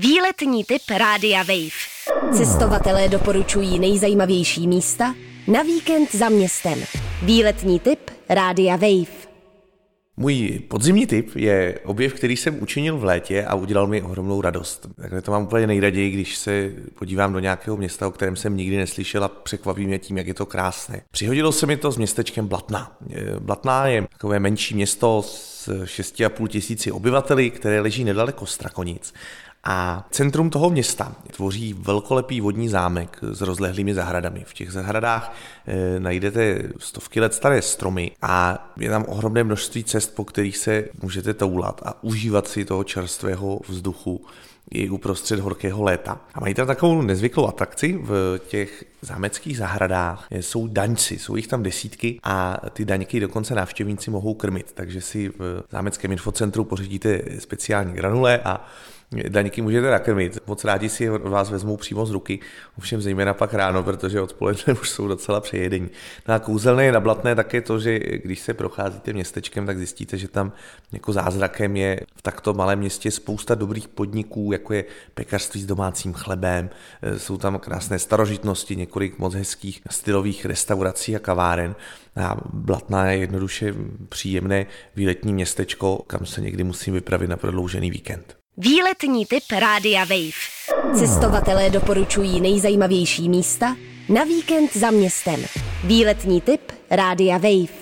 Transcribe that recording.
Výletní typ Rádia Wave. Cestovatelé doporučují nejzajímavější místa na víkend za městem. Výletní typ Rádia Wave. Můj podzimní tip je objev, který jsem učinil v létě a udělal mi ohromnou radost. Takhle to mám úplně nejraději, když se podívám do nějakého města, o kterém jsem nikdy neslyšel a překvapí mě tím, jak je to krásné. Přihodilo se mi to s městečkem Blatna. Blatná je takové menší město s 6,5 tisíci obyvateli, které leží nedaleko Strakonic. A centrum toho města tvoří velkolepý vodní zámek s rozlehlými zahradami. V těch zahradách e, najdete stovky let staré stromy a je tam ohromné množství cest, po kterých se můžete toulat a užívat si toho čerstvého vzduchu i uprostřed horkého léta. A mají tam takovou nezvyklou atrakci v těch zámeckých zahradách. Jsou daňci, jsou jich tam desítky a ty daňky dokonce návštěvníci mohou krmit, takže si v zámeckém infocentru pořídíte speciální granule a daňky můžete nakrmit. Moc rádi si od vás vezmou přímo z ruky, ovšem zejména pak ráno, protože odpoledne už jsou docela přejedení. No a kouzelné je nablatné také to, že když se procházíte městečkem, tak zjistíte, že tam jako zázrakem je v takto malém městě spousta dobrých podniků, jako je pekařství s domácím chlebem, jsou tam krásné starožitnosti, několik moc hezkých stylových restaurací a kaváren. A Blatná je jednoduše příjemné výletní městečko, kam se někdy musím vypravit na prodloužený víkend. Výletní typ Rádia Wave. Cestovatelé doporučují nejzajímavější místa na víkend za městem. Výletní typ Rádia Wave.